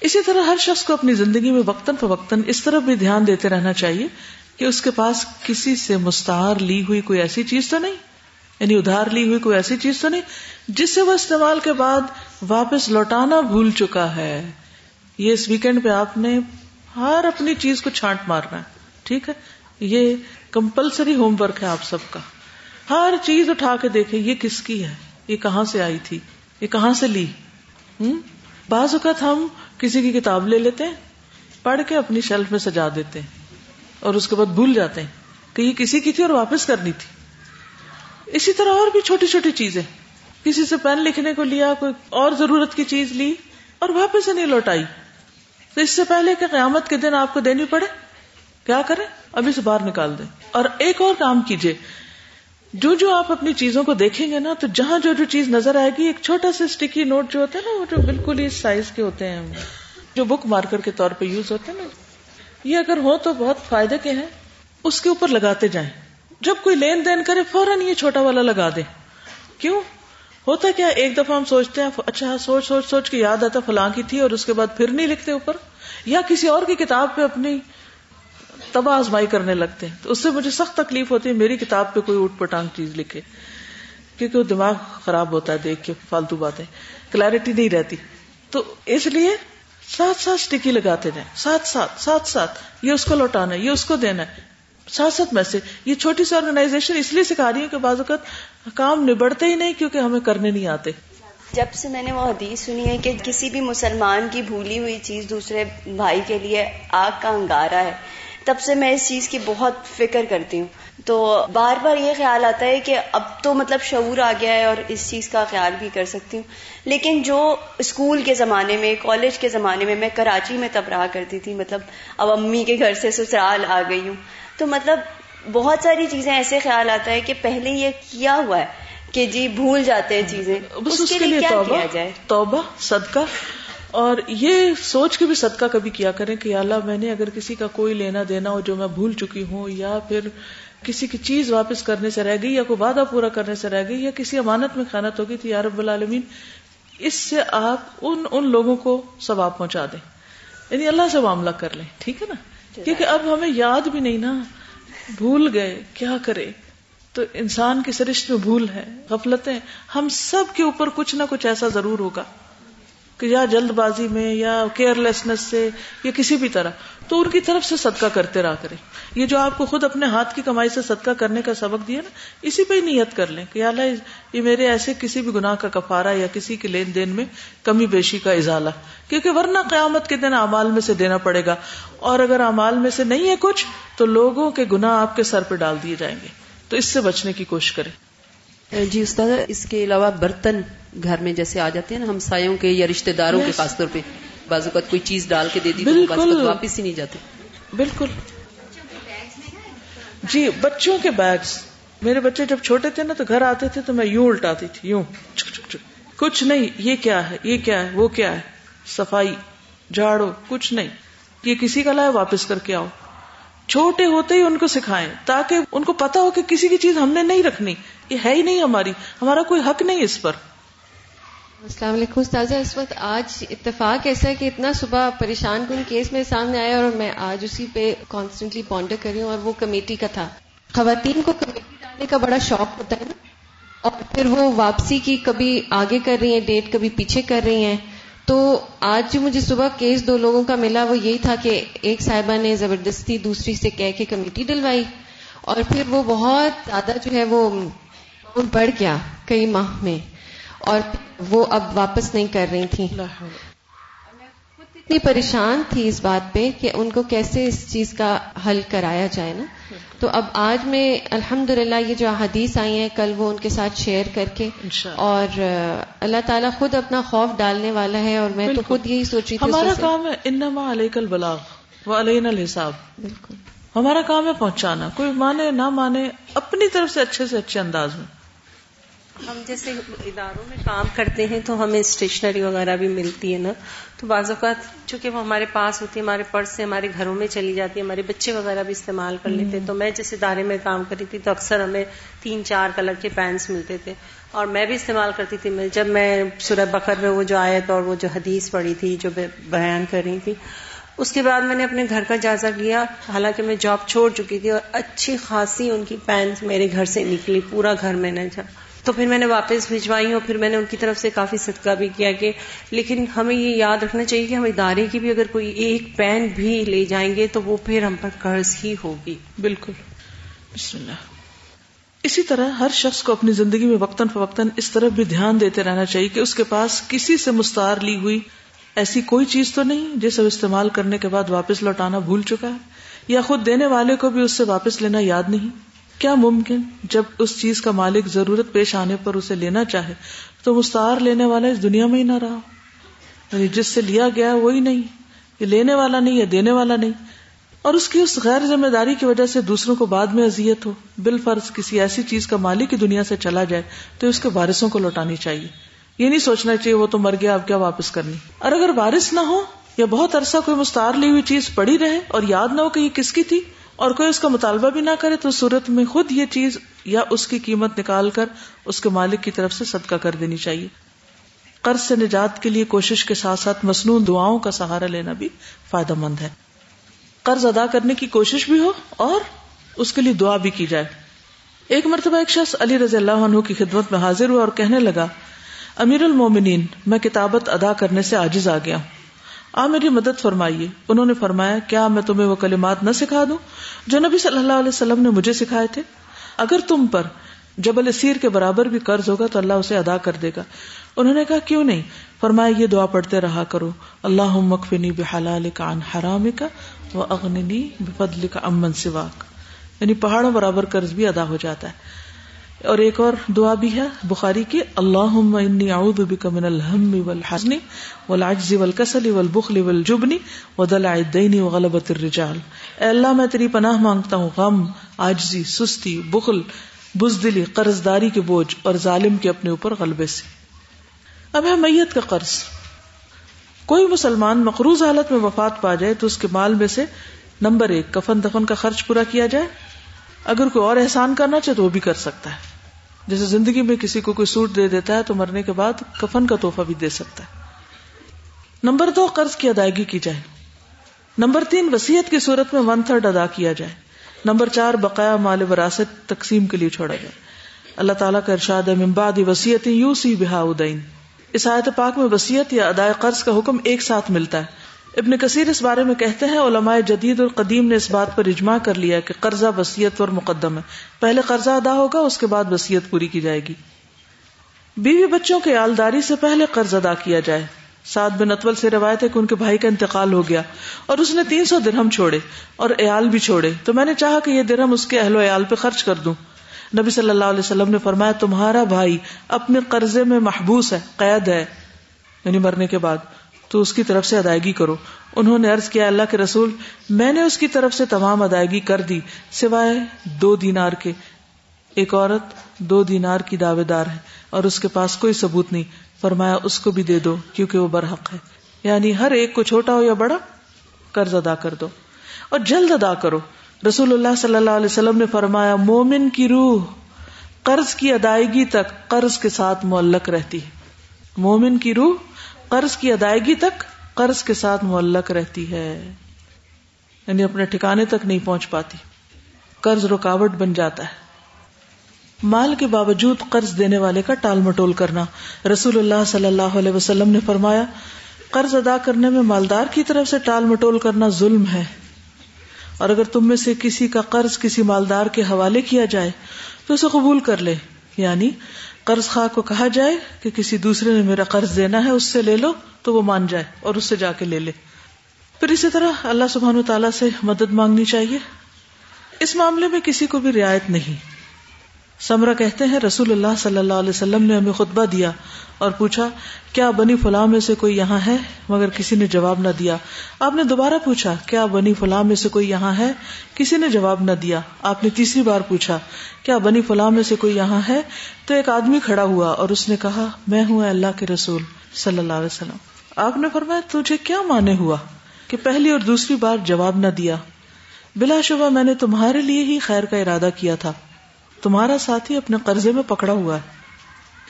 S1: اسی طرح ہر شخص کو اپنی زندگی میں وقتاً فوقتاً اس طرح بھی دھیان دیتے رہنا چاہیے کہ اس کے پاس کسی سے مستعار لی ہوئی کوئی ایسی چیز تو نہیں یعنی ادھار لی ہوئی کوئی ایسی چیز تو نہیں، جس سے وہ استعمال کے بعد واپس لوٹانا بھول چکا ہے۔ یہ اس ویکینڈ پہ آپ نے ہر اپنی چیز کو چھانٹ مارنا ہے، ٹھیک ہے؟ یہ کمپلسری ہوم ورک ہے آپ سب کا۔ ہر چیز اٹھا کے دیکھے یہ کس کی ہے؟ یہ کہاں سے آئی تھی؟ یہ کہاں سے لی؟ ہوں بعض اوقات ہم کسی کی کتاب لے لیتے ہیں، پڑھ کے اپنی شیلف میں سجا دیتے ہیں اور اس کے بعد بھول جاتے ہیں کہ یہ کسی کی تھی اور واپس کرنی تھی۔ اسی طرح اور بھی چھوٹی چھوٹی چیزیں۔ کسی سے پین لکھنے کو لیا، کوئی اور ضرورت کی چیز لی اور واپس نہیں لوٹائی۔ تو اس سے پہلے کہ قیامت کے دن آپ کو دینی پڑے، کیا کریں؟ ابھی سے باہر نکال دیں۔ اور ایک اور کام کیجیے جو جو آپ اپنی چیزوں کو دیکھیں گے نا، تو جہاں جو جو چیز نظر آئے گی، ایک چھوٹا سا اسٹیکی نوٹ جو ہوتا ہے نا، وہ جو بالکل ہی سائز کے ہوتے ہیں، جو بک مارکر کے طور پہ یوز ہوتے ہیں نا۔ یہ اگر ہو تو بہت فائدے کے ہیں۔ اس کے اوپر لگاتے جائیں۔ جب کوئی لین دین کرے، فوراً یہ چھوٹا والا لگا دے کیوں؟ ہوتا کیا ایک دفعہ ہم سوچتے ہیں اچھا سوچ سوچ سوچ کے یاد آتا فلاں کی تھی اور اس کے بعد پھر نہیں لکھتے اوپر، یا کسی اور کی کتاب پہ اپنی تباہ آزمائی کرنے لگتے ہیں۔ تو اس سے مجھے سخت تکلیف ہوتی ہے، میری کتاب پہ کوئی اٹھ پٹانگ چیز لکھے، کیونکہ وہ دماغ خراب ہوتا ہے، دیکھ کے فالتو باتیں کلیرٹی نہیں رہتی۔ تو اس لیے ساتھ ساتھ اسٹکی لگاتے جائیں۔ ساتھ ساتھ ساتھ ساتھ، یہ اس کو لوٹانا ہے، یہ اس کو دینا ہے۔ ساتھ ساتھ میسج یہ چھوٹی سی آرگنائزیشن اس لیے سکھا رہی ہے کہ بعض اوقات کام نبڑتے ہی نہیں کیونکہ ہمیں کرنے نہیں آتے۔
S4: جب سے میں نے وہ حدیث سنی ہے کہ کسی بھی مسلمان کی بھولی ہوئی چیز دوسرے بھائی کے لیے آگ کا انگارا ہے، تب سے میں اس چیز کی بہت فکر کرتی ہوں۔ تو بار بار یہ خیال آتا ہے کہ اب تو مطلب شعور آ گیا ہے اور اس چیز کا خیال بھی کر سکتی ہوں۔ لیکن جو اسکول کے زمانے میں، کالج کے زمانے میں میں کراچی میں تب رہا کرتی تھی مطلب اب امی کے گھر سے سسرال آ گئی ہوں۔ تو مطلب بہت ساری چیزیں ایسے خیال آتا ہے کہ پہلے یہ کیا ہوا ہے کہ جی بھول جاتے ہیں چیزیں
S1: اس کے لیے کیا کیا جائے؟ توبہ صدقہ۔ اور یہ سوچ کے بھی صدقہ کبھی کیا کریں کہ اللہ میں نے اگر کسی کا کوئی لینا دینا ہو جو میں بھول چکی ہوں یا پھر کسی کی چیز واپس کرنے سے رہ گئی یا کوئی وعدہ پورا کرنے سے رہ گئی یا کسی امانت میں خیانت ہو گئی تھی رب العالمین اس سے آپ ان ان لوگوں کو ثواب پہنچا دیں۔ یعنی اللہ سے معاملہ کر لیں ٹھیک ہے نا؟ کیونکہ اب ہمیں یاد بھی نہیں نا۔ بھول گئے، کیا کرے؟ تو انسان کی سرشت میں بھول ہے، غفلتیں۔ ہم سب کے اوپر کچھ نہ کچھ ایسا ضرور ہوگا کہ یا جلد بازی میں یا کیئر لیسنس سے یا کسی بھی طرح۔ تو ان کی طرف سے صدقہ کرتے رہا کرے یہ جو آپ کو خود اپنے ہاتھ کی کمائی سے صدقہ کرنے کا سبق دیا نا اسی پہ ہی نیت کر لیں کہ اللہ یہ میرے ایسے کسی بھی گناہ کا کفارہ یا کسی کے لین دین میں کمی بیشی کا ازالہ کیونکہ ورنہ قیامت کے دن امال میں سے دینا پڑے گا۔ اور اگر امال میں سے نہیں ہے کچھ تو لوگوں کے گناہ آپ کے سر پہ ڈال دیے جائیں گے۔ تو اس سے بچنے کی کوشش کریں۔
S5: جی استاد اس کے علاوہ برتن گھر میں جیسے آ جاتے ہیں نا ہمسایوں کے یا رشتے داروں کے خاص طور پہ۔ بعض اوقات کوئی چیز ڈال کے دے دی
S1: بالکل۔
S5: واپس ہی نہیں جاتے۔
S1: بالکل۔ جی بچوں کے بیگس میرے بچے جب چھوٹے تھے نا تو گھر آتے تھے تو میں یوں الٹاتی تھی یوں۔ کچھ نہیں یہ کیا ہے یہ کیا ہے وہ کیا ہے۔ صفائی جھاڑو کچھ نہیں۔ یہ کسی کا لائے واپس کر کے آؤ۔ چھوٹے ہوتے ہی ان کو سکھائیں تاکہ ان کو پتا ہو کہ کسی کی چیز ہم نے نہیں رکھنی۔ یہ ہے ہی نہیں ہماری۔ ہمارا کوئی حق نہیں اس پر۔
S6: السلام علیکم استاذہ، اس وقت آج اتفاق ایسا ہے کہ اتنا صبح پریشان کن کیس میں سامنے آیا اور میں آج اسی پہ کانسٹنٹلی پونڈر کر رہی ہوں اور وہ کمیٹی کا تھا۔ خواتین کو کمیٹی ڈالنے کا بڑا شوق ہوتا ہے نا۔ اور پھر وہ واپسی کی کبھی آگے کر رہی ہیں، ڈیٹ کبھی پیچھے کر رہی ہیں۔ تو آج جو مجھے صبح کیس دو لوگوں کا ملا وہ یہی تھا کہ ایک صاحبہ نے زبردستی دوسری سے کہہ کے کمیٹی ڈلوائی۔ اور پھر وہ بہت زیادہ جو ہے وہ بڑھ گیا کئی ماہ میں۔ اور وہ اب واپس نہیں کر رہی تھی اتنی پریشان تھی اس بات پہ کہ ان کو کیسے اس چیز کا حل کرایا جائے نا۔ تو اب آج میں الحمد یہ جو حدیث آئی ہیں کل وہ ان کے ساتھ شیئر کر کے اور اللہ تعالیٰ خود اپنا خوف ڈالنے والا ہے اور میں تو خود یہی سوچ رہی
S1: تھی ہمارا کام ہے انما علیک البلاغ و علینا الحساب۔ بالکل۔ ہمارا کام ہے پہنچانا۔ کوئی مانے نہ مانے اپنی طرف سے اچھے سے اچھے انداز میں۔
S2: ہم جیسے اداروں میں کام کرتے ہیں تو ہمیں اسٹیشنری وغیرہ بھی ملتی ہے نا۔ تو بعض اوقات چونکہ وہ ہمارے پاس ہوتی ہے، ہمارے پرس سے، ہمارے گھروں میں چلی جاتی ہے، ہمارے بچے وغیرہ بھی استعمال کر لیتے تو میں جس ادارے میں کام کری تھی تو اکثر ہمیں تین چار کلر کے پینس ملتے تھے۔ اور میں بھی استعمال کرتی تھی جب میں سورہ بکر میں وہ جو آیت اور وہ جو حدیث پڑی تھی، جو بیان کر رہی تھی، اس کے بعد میں نے اپنے گھر کا جائزہ لیا۔ حالانکہ میں جاب چھوڑ چکی تھی اور اچھی خاصی ان کی پینس میرے گھر سے نکلی، پورا گھر میں نے۔ جا تو پھر میں نے واپس بھجوائی اور پھر میں نے ان کی طرف سے کافی صدقہ بھی کیا کہ لیکن ہمیں یہ یاد رکھنا چاہیے کہ ہم ادارے کی بھی اگر کوئی ایک پین بھی لے جائیں گے تو وہ پھر ہم پر قرض ہی ہوگی۔
S1: بالکل۔ بسم اللہ۔ اسی طرح ہر شخص کو اپنی زندگی میں وقتاً فوقتاً اس طرح بھی دھیان دیتے رہنا چاہیے کہ اس کے پاس کسی سے مستار لی ہوئی ایسی کوئی چیز تو نہیں جسے استعمال کرنے کے بعد واپس لوٹانا بھول چکا ہے یا خود دینے والے کو بھی اس سے واپس لینا یاد نہیں۔ کیا ممکن جب اس چیز کا مالک ضرورت پیش آنے پر اسے لینا چاہے تو مستعار لینے والا اس دنیا میں ہی نہ رہا۔ یعنی جس سے لیا گیا وہی نہیں، یہ لینے والا نہیں یا دینے والا نہیں۔ اور اس کی اس غیر ذمہ داری کی وجہ سے دوسروں کو بعد میں اذیت ہو۔ بال فرض کسی ایسی چیز کا مالک کی دنیا سے چلا جائے تو اس کے وارثوں کو لوٹانی چاہیے۔ یہ نہیں سوچنا چاہیے وہ تو مر گیا، اب کیا واپس کرنی۔ اور اگر وارث نہ ہو یا بہت عرصہ کوئی مستار لی ہوئی چیز پڑی رہے اور یاد نہ ہو کہ یہ کس کی تھی اور کوئی اس کا مطالبہ بھی نہ کرے تو صورت میں خود یہ چیز یا اس کی قیمت نکال کر اس کے مالک کی طرف سے صدقہ کر دینی چاہیے۔ قرض سے نجات کے لیے کوشش کے ساتھ ساتھ مصنون دعاؤں کا سہارا لینا بھی فائدہ مند ہے۔ قرض ادا کرنے کی کوشش بھی ہو اور اس کے لیے دعا بھی کی جائے۔ ایک مرتبہ ایک شخص علی رضی اللہ عنہ کی خدمت میں حاضر ہوا اور کہنے لگا امیر المومنین میں کتابت ادا کرنے سے آجز آ گیا ہوں۔ آ میری مدد فرمائیے۔ انہوں نے فرمایا، کیا میں تمہیں وہ کلمات نہ سکھا دوں جو نبی صلی اللہ علیہ وسلم نے مجھے سکھائے تھے؟ اگر تم پر جبل اسیر کے برابر بھی قرض ہوگا تو اللہ اسے ادا کر دے گا۔ انہوں نے کہا، کیوں نہیں؟ فرمایا، یہ دعا پڑھتے رہا کرو۔ اللہ مکفنی بحلال کا ان حرام کا وہ اغنی بفضل کا امن سواک۔ یعنی پہاڑوں برابر قرض بھی ادا ہو جاتا ہے۔ اور ایک اور دعا بھی ہے بخاری کی اللہ اعوذ بک من الهم والحزن والعجز والکسل والبخل والجبن ودلع الدین وغلبۃ الرجال۔ اے اللہ، میں تیری پناہ مانگتا ہوں، غم، عاجزی، سستی، بخل، بزدلی قرض داری کے بوجھ اور ظالم کے اپنے اوپر غلبے سے۔ اب ہے میت کا قرض۔ کوئی مسلمان مقروض حالت میں وفات پا جائے تو اس کے مال میں سے نمبر ایک، کفن دفن کا خرچ پورا کیا جائے۔ اگر کوئی اور احسان کرنا چاہے تو وہ بھی کر سکتا ہے۔ جیسے زندگی میں کسی کو کوئی سوٹ دے دیتا ہے تو مرنے کے بعد کفن کا تحفہ بھی دے سکتا ہے۔ نمبر دو، قرض کی ادائیگی کی جائے۔ نمبر تین وسیعت کی صورت میں ون تھرڈ ادا کیا جائے۔ نمبر چار، بقایا مال وراثت تقسیم کے لیے چھوڑا جائے۔ اللہ تعالیٰ کا ارشاد ممباد وسیعت یو سی بہا ادین۔ اس آیت پاک میں وسیعت یا ادائے قرض کا حکم ایک ساتھ ملتا ہے۔ ابن کثیر اس بارے میں کہتے ہیں، علماء جدید اور قدیم نے اس بات پر اجماع کر لیا کہ قرضہ وسیعت پر مقدم ہے۔ پہلے قرضہ ادا ہوگا، اس کے بعد وسیعت پوری کی جائے گی۔ بیوی بچوں کے آلداری سے پہلے قرض ادا کیا جائے۔ سعد بن اتول سے روایت ہے کہ ان کے بھائی کا انتقال ہو گیا اور اس نے تین سو درہم چھوڑے اور ایال بھی چھوڑے۔ تو میں نے چاہا کہ یہ درہم اس کے اہل و عیال پہ خرچ کر دوں۔ نبی صلی اللہ علیہ وسلم نے فرمایا، تمہارا بھائی اپنے قرضے میں محبوس ہے، قید ہے یعنی مرنے کے بعد۔ تو اس کی طرف سے ادائیگی کرو۔ انہوں نے عرض کیا، اللہ کے رسول، میں نے اس کی طرف سے تمام ادائیگی کر دی، سوائے دو دینار کے۔ ایک عورت دو دینار کی دعوے دار ہے اور اس کے پاس کوئی ثبوت نہیں۔ فرمایا، اس کو بھی دے دو، کیونکہ وہ برحق ہے۔ یعنی ہر ایک کو چھوٹا ہو یا بڑا، قرض ادا کر دو۔ اور جلد ادا کرو۔ رسول اللہ صلی اللہ علیہ وسلم نے فرمایا، مومن کی روح قرض کی ادائیگی تک قرض کے ساتھ معلق رہتی ہے۔ مومن کی روح قرض کی ادائیگی تک قرض کے ساتھ معلق رہتی ہے۔ یعنی اپنے ٹھکانے تک نہیں پہنچ پاتی۔ قرض رکاوٹ بن جاتا ہے۔ مال کے باوجود قرض دینے والے کا ٹال مٹول کرنا۔ رسول اللہ صلی اللہ علیہ وسلم نے فرمایا، قرض ادا کرنے میں مالدار کی طرف سے ٹال مٹول کرنا ظلم ہے۔ اور اگر تم میں سے کسی کا قرض کسی مالدار کے حوالے کیا جائے، تو اسے قبول کر لے۔ یعنی قرض خواہ کو کہا جائے کہ کسی دوسرے نے میرا قرض دینا ہے، اس سے لے لو تو وہ مان جائے اور اس سے جا کے لے لے۔ پھر اسی طرح اللہ سبحان تعالیٰ سے مدد مانگنی چاہیے۔ اس معاملے میں کسی کو بھی رعایت نہیں۔ سمرا کہتے ہیں، رسول اللہ صلی اللہ علیہ وسلم نے ہمیں خطبہ دیا اور پوچھا، کیا بنی فلاں میں سے کوئی یہاں ہے؟ مگر کسی نے جواب نہ دیا۔ آپ نے دوبارہ پوچھا، کیا بنی فلاں میں سے کوئی یہاں ہے؟ کسی نے جواب نہ دیا۔ آپ نے تیسری بار پوچھا، کیا بنی فلاں میں سے کوئی یہاں ہے؟ تو ایک آدمی کھڑا ہوا اور اس نے کہا، میں ہوں اللہ کے رسول صلی اللہ علیہ وسلم۔ آپ نے فرمایا، تجھے کیا مانے ہوا کہ پہلی اور دوسری بار جواب نہ دیا؟ بلا شبہ میں نے تمہارے لیے ہی خیر کا ارادہ کیا تھا۔ تمہارا ساتھی اپنے قرضے میں پکڑا ہوا ہے۔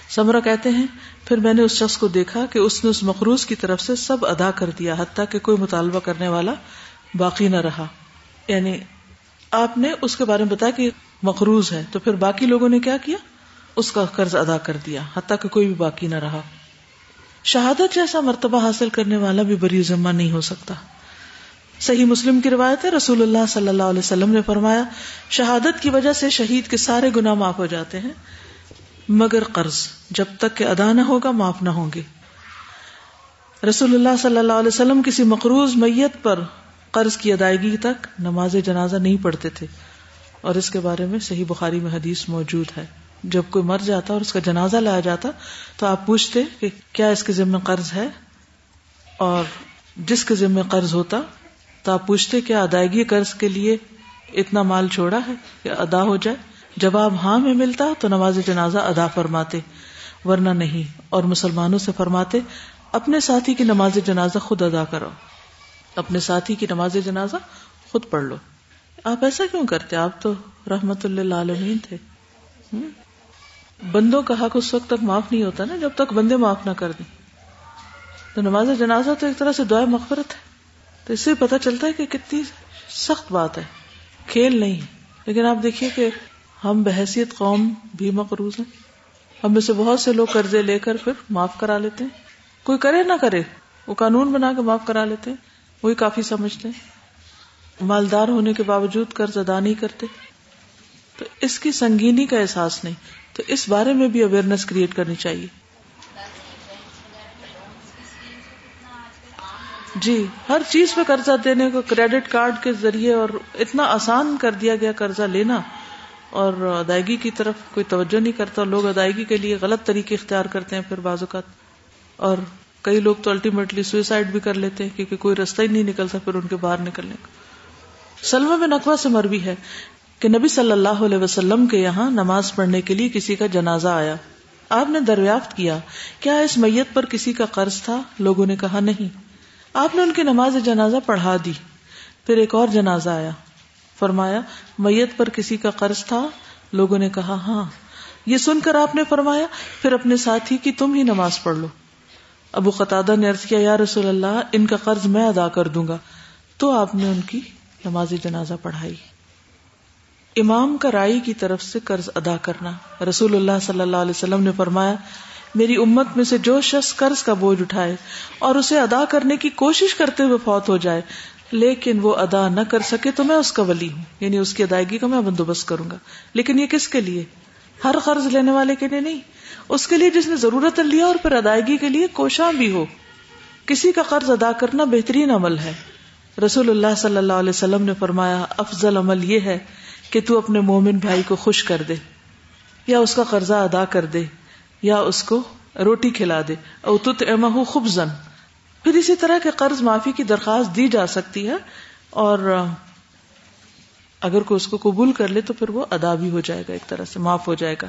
S1: سمرا کہتے ہیں، پھر میں نے اس شخص کو دیکھا کہ اس نے اس مقروض کی طرف سے سب ادا کر دیا، حتیٰ کہ کوئی مطالبہ کرنے والا باقی نہ رہا۔ یعنی آپ نے اس کے بارے میں بتایا کہ مقروض ہے، تو پھر باقی لوگوں نے کیا کیا؟ اس کا قرض ادا کر دیا، حتیٰ کہ کوئی بھی باقی نہ رہا۔ شہادت جیسا مرتبہ حاصل کرنے والا بھی بری ذمہ نہیں ہو سکتا۔ صحیح مسلم کی روایت ہے، رسول اللہ صلی اللہ علیہ وسلم نے فرمایا، شہادت کی وجہ سے شہید کے سارے گناہ معاف ہو جاتے ہیں، مگر قرض جب تک کہ ادا نہ ہوگا، معاف نہ ہوں گے۔ رسول اللہ صلی اللہ علیہ وسلم کسی مقروض میت پر قرض کی ادائیگی تک نماز جنازہ نہیں پڑھتے تھے۔ اور اس کے بارے میں صحیح بخاری میں حدیث موجود ہے۔ جب کوئی مر جاتا اور اس کا جنازہ لایا جاتا، تو آپ پوچھتے کہ کیا اس کے ذمہ قرض ہے؟ اور جس کے ذمہ قرض ہوتا تو آپ پوچھتے کیا ادائیگی قرض کے لیے اتنا مال چھوڑا ہے کہ ادا ہو جائے؟ جواب ہاں میں ملتا تو نماز جنازہ ادا فرماتے، ورنہ نہیں، اور مسلمانوں سے فرماتے، اپنے ساتھی کی نماز جنازہ خود ادا کرو۔ اپنے ساتھی کی نماز جنازہ خود پڑھ لو۔ آپ ایسا کیوں کرتے؟ آپ تو رحمت اللہ عالمین تھے بندوں کا حق اس وقت تک معاف نہیں ہوتا نا، جب تک بندے معاف نہ کر دیں۔ تو نماز جنازہ تو ایک طرح سے دعائیں مغفرت ہے۔ تو اس سے پتا چلتا ہے کہ کتنی سخت بات ہے۔ کھیل نہیں لیکن آپ دیکھیے کہ ہم بحثیت قوم بھی مقروض ہیں۔ ہم میں سے بہت سے لوگ قرضے لے کر پھر معاف کرا لیتے ہیں۔ کوئی کرے نہ کرے۔ وہ قانون بنا کے معاف کرا لیتے ہیں۔ وہی کافی سمجھتے ہیں۔ مالدار ہونے کے باوجود قرض ادا نہیں کرتے۔ تو اس کی سنگینی کا احساس نہیں۔ تو اس بارے میں بھی اویئرنیس کریٹ کرنی چاہیے۔ جی ہر چیز پہ قرضہ دینے کو کریڈٹ کارڈ کے ذریعے اور اتنا آسان کر دیا گیا قرضہ لینا اور ادائیگی کی طرف کوئی توجہ نہیں کرتا، لوگ ادائیگی کے لیے غلط طریقے اختیار کرتے ہیں پھر بعض اوقات اور کئی لوگ تو الٹیمیٹلی سوئسائڈ بھی کر لیتے ہیں کیونکہ کوئی رستہ ہی نہیں نکلتا پھر ان کے باہر نکلنے کا۔ سلم میں نقوہ سے مروی ہے کہ نبی صلی اللہ علیہ وسلم کے یہاں نماز پڑھنے کے لیے کسی کا جنازہ آیا۔ آپ نے دریافت کیا کیا اس میت پر کسی کا قرض تھا؟ لوگوں نے کہا نہیں۔ آپ نے ان کی نماز جنازہ پڑھا دی۔ پھر ایک اور جنازہ آیا۔ فرمایا، میت پر کسی کا قرض تھا؟ لوگوں نے کہا ہاں۔ یہ سن کر آپ نے فرمایا، پھر اپنے ساتھی کی تم ہی نماز پڑھ لو۔ ابو قطع نے ارض کیا، یا رسول اللہ، ان کا قرض میں ادا کر دوں گا۔ تو آپ نے ان کی نماز جنازہ پڑھائی۔ امام کا رائی کی طرف سے قرض ادا کرنا۔ رسول اللہ صلی اللہ علیہ وسلم نے فرمایا میری امت میں سے جو شخص قرض کا بوجھ اٹھائے اور اسے ادا کرنے کی کوشش کرتے ہوئے فوت ہو جائے، لیکن وہ ادا نہ کر سکے تو میں اس کا ولی ہوں یعنی اس کی ادائیگی کا میں بندوبست کروں گا۔ لیکن یہ کس کے لیے؟ ہر قرض لینے والے کے لیے نہیں۔ اس کے لیے جس نے ضرورت لیا اور پھر ادائیگی کے لیے کوشاں بھی ہو۔ کسی کا قرض ادا کرنا بہترین عمل ہے۔ رسول اللہ صلی اللہ علیہ وسلم نے فرمایا، افضل عمل یہ ہے کہ تو اپنے مومن بھائی کو خوش کر دے یا اس کا قرضہ ادا کر دے۔ یا اس کو روٹی کھلا دے۔ او تت امہ خوب زن پھر اسی طرح کے قرض معافی کی درخواست دی جا سکتی ہے اور اگر کوئی اس کو قبول کر لے تو پھر وہ ادا بھی ہو جائے گا، ایک طرح سے معاف ہو جائے گا۔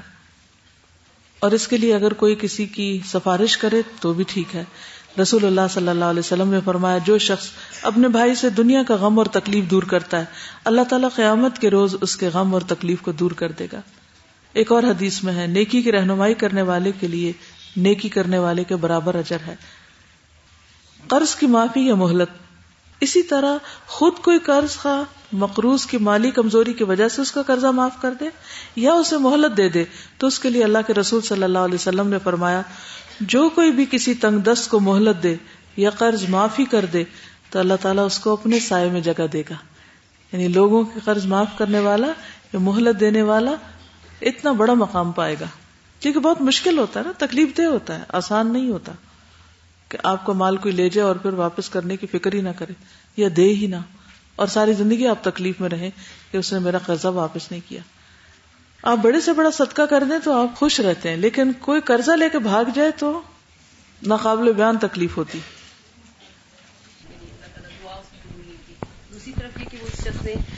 S1: اور اس کے لیے اگر کوئی کسی کی سفارش کرے تو بھی ٹھیک ہے۔ رسول اللہ صلی اللہ علیہ وسلم نے فرمایا، جو شخص اپنے بھائی سے دنیا کا غم اور تکلیف دور کرتا ہے، اللہ تعالیٰ قیامت کے روز اس کے غم اور تکلیف کو دور کر دے گا۔ ایک اور حدیث میں ہے، نیکی کی رہنمائی کرنے والے کے لیے نیکی کرنے والے کے برابر اجر ہے۔ قرض کی معافی یا مہلت؟ اسی طرح خود کوئی قرض خواہ مقروض کی مالی کمزوری کی وجہ سے اس کا قرضہ معاف کر دے یا اسے مہلت دے دے، تو اس کے لیے اللہ کے رسول صلی اللہ علیہ وسلم نے فرمایا، جو کوئی بھی کسی تنگ دست کو مہلت دے یا قرض معافی کر دے، تو اللہ تعالیٰ اس کو اپنے سائے میں جگہ دے گا۔ یعنی لوگوں کے قرض معاف کرنے والا یا مہلت دینے والا اتنا بڑا مقام پائے گا۔ کیونکہ بہت مشکل ہوتا ہے نا، تکلیف دہ ہوتا ہے، آسان نہیں ہوتا۔ کہ آپ کو مال کوئی لے جائے اور پھر واپس کرنے کی فکر ہی نہ کرے، یا دے ہی نہ۔ اور ساری زندگی آپ تکلیف میں رہیں کہ اس نے میرا قرضہ واپس نہیں کیا۔ آپ بڑے سے بڑا صدقہ کر دیں تو آپ خوش رہتے ہیں، لیکن کوئی قرضہ لے کے بھاگ جائے تو ناقابل بیان تکلیف ہوتی۔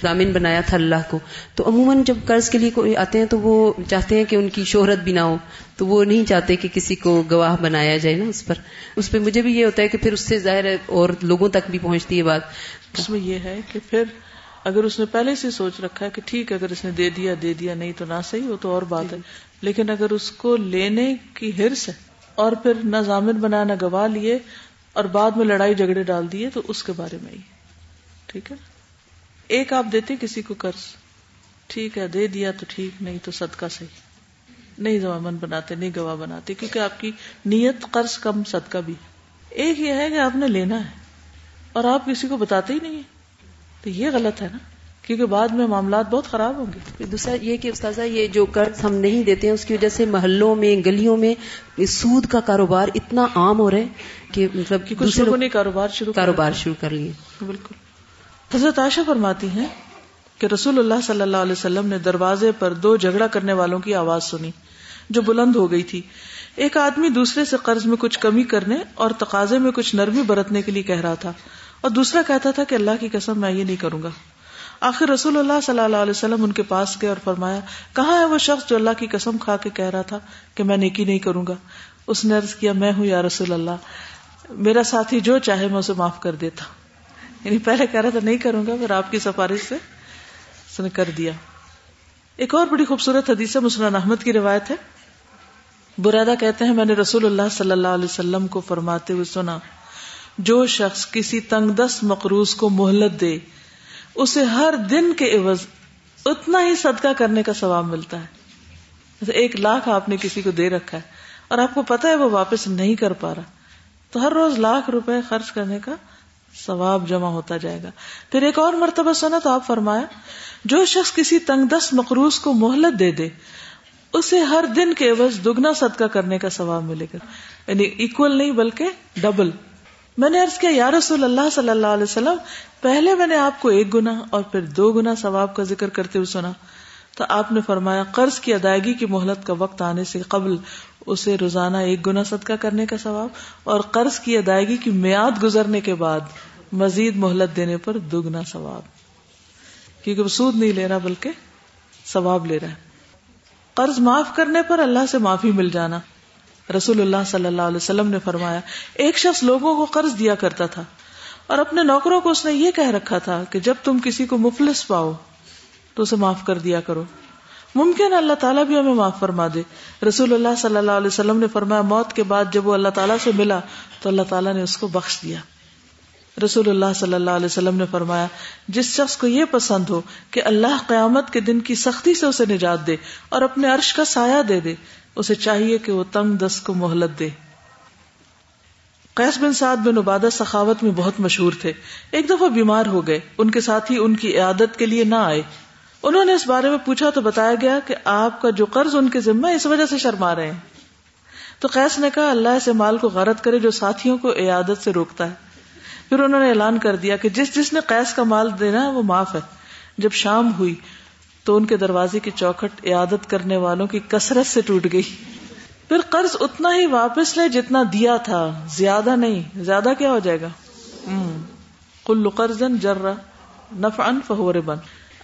S5: ضامن بنایا تھا اللہ کو۔ تو عموماً جب قرض کے لیے کوئی آتے ہیں تو وہ چاہتے ہیں کہ ان کی شہرت بھی نہ ہو۔ تو وہ نہیں چاہتے کہ کسی کو گواہ بنایا جائے نا اس پر۔ اس پہ مجھے بھی یہ ہوتا ہے کہ پھر اس سے ظاہر ہے اور لوگوں تک بھی پہنچتی ہے بات۔
S1: اس میں یہ ہے کہ پھر اگر اس نے پہلے سے سوچ رکھا ہے کہ ٹھیک اگر اس نے دے دیا دے دیا نہیں تو نہ صحیح وہ تو اور بات ہے۔ لیکن اگر اس کو لینے کی ہرس ہے اور پھر نہ ضامن بنا نہ گواہ لیے اور بعد میں لڑائی جھگڑے ڈال دیے تو اس کے بارے میں ہی۔ ٹھیک ہے؟ ایک آپ دیتے کسی کو قرض۔ ٹھیک ہے دے دیا تو ٹھیک نہیں تو صدقہ صحیح۔ نہیں ضوامن بناتے نہیں گواہ بناتے کیونکہ آپ کی نیت قرض کم صدقہ بھی۔ ایک یہ ہے کہ آپ نے لینا ہے اور آپ کسی کو بتاتے ہی نہیں تو یہ غلط ہے نا کیونکہ بعد میں معاملات بہت خراب ہوں گے۔
S5: دوسرا یہ کہ استاذہ یہ جو قرض ہم نہیں دیتے ہیں اس کی وجہ سے محلوں میں گلیوں میں سود کا کاروبار اتنا عام ہو رہا ہے کہ مطلب
S1: کہ کچھ لوگوں نے کاروبار شروع
S5: کاروبار شروع کر لیے۔
S1: بالکل۔ حضرت عائشہ فرماتی ہیں کہ رسول اللہ صلی اللہ علیہ وسلم نے دروازے پر دو جھگڑا کرنے والوں کی آواز سنی جو بلند ہو گئی تھی۔ ایک آدمی دوسرے سے قرض میں کچھ کمی کرنے اور تقاضے میں کچھ نرمی برتنے کے لیے کہہ رہا تھا اور دوسرا کہتا تھا کہ اللہ کی قسم میں یہ نہیں کروں گا۔ آخر رسول اللہ صلی اللہ علیہ وسلم ان کے پاس گئے اور فرمایا، کہاں ہے وہ شخص جو اللہ کی قسم کھا کے کہہ رہا تھا کہ میں نیکی نہیں کروں گا؟ اس نے عرض کیا، میں ہوں یا رسول اللہ، میرا ساتھی جو چاہے میں اسے معاف کر دیتا۔ یعنی پہلے کہہ رہا تھا، نہیں کروں گا، پھر آپ کی سفارش سے اس نے کر دیا۔ ایک اور بڑی خوبصورت حدیث ہے مسلمان احمد کی روایت ہے۔ برادہ کہتے ہیں، میں نے رسول اللہ صلی اللہ علیہ وسلم کو فرماتے ہوئے سنا، جو شخص کسی تنگ دست مقروض کو مہلت دے، اسے ہر دن کے عوض اتنا ہی صدقہ کرنے کا ثواب ملتا ہے۔ ایک لاکھ آپ نے کسی کو دے رکھا ہے اور آپ کو پتا ہے وہ واپس نہیں کر پا رہا۔ تو ہر روز لاکھ روپے خرچ کرنے کا ثواب جمع ہوتا جائے گا۔ پھر ایک اور مرتبہ سنا تو آپ فرمایا، جو شخص کسی تنگ دست مقروض کو مہلت دے دے، اسے ہر دن کے عوض دگنا صدقہ کرنے کا ثواب ملے گا۔ یعنی اکول نہیں بلکہ ڈبل میں نے کیا، یا رسول اللہ صلی اللہ علیہ وسلم، پہلے میں نے آپ کو ایک گنا اور پھر دو گنا ثواب کا ذکر کرتے ہوئے سنا۔ تو آپ نے فرمایا، قرض کی ادائیگی کی مہلت کا وقت آنے سے قبل اسے روزانہ ایک گنا صدقہ کرنے کا ثواب اور قرض کی ادائیگی کی میاد گزرنے کے بعد مزید مہلت دینے پر دگنا ثواب۔ کیونکہ وہ سود نہیں لے رہا بلکہ ثواب لے رہا ہے۔ قرض معاف کرنے پر اللہ سے معافی مل جانا۔ رسول اللہ صلی اللہ علیہ وسلم نے فرمایا، ایک شخص لوگوں کو قرض دیا کرتا تھا اور اپنے نوکروں کو اس نے یہ کہہ رکھا تھا کہ جب تم کسی کو مفلس پاؤ تو اسے معاف کر دیا کرو۔ ممکن اللہ تعالیٰ بھی ہمیں معاف فرما دے۔ رسول اللہ صلی اللہ علیہ وسلم نے فرمایا، موت کے بعد جب وہ اللہ تعالیٰ سے ملا، تو اللہ تعالیٰ نے اس کو بخش دیا۔ رسول اللہ صلی اللہ علیہ وسلم نے فرمایا، جس شخص کو یہ پسند ہو کہ اللہ قیامت کے دن کی سختی سے اسے نجات دے اور اپنے عرش کا سایہ دے دے، اسے چاہیے کہ وہ تنگ دست کو مہلت دے۔ قیس بن سعد بن عبادہ سخاوت میں بہت مشہور تھے۔ ایک دفعہ بیمار ہو گئے، ان کے ساتھ ہی ان کی عیادت کے لیے نہ آئے۔ انہوں نے اس بارے میں پوچھا تو بتایا گیا کہ آپ کا جو قرض ان کے ذمہ اس وجہ سے شرما رہے ہیں۔ تو قیس نے کہا، اللہ ایسے مال کو غرط کرے جو ساتھیوں کو عیادت سے روکتا ہے۔ پھر انہوں نے اعلان کر دیا کہ جس جس نے قیس کا مال دینا ہے، وہ معاف ہے۔ جب شام ہوئی تو ان کے دروازے کی چوکھٹ عیادت کرنے والوں کی کثرت سے ٹوٹ گئی۔ پھر قرض اتنا ہی واپس لے جتنا دیا تھا۔ زیادہ نہیں، زیادہ کیا ہو جائے گا؟ کل قرض جرا نفعا فہو ربا۔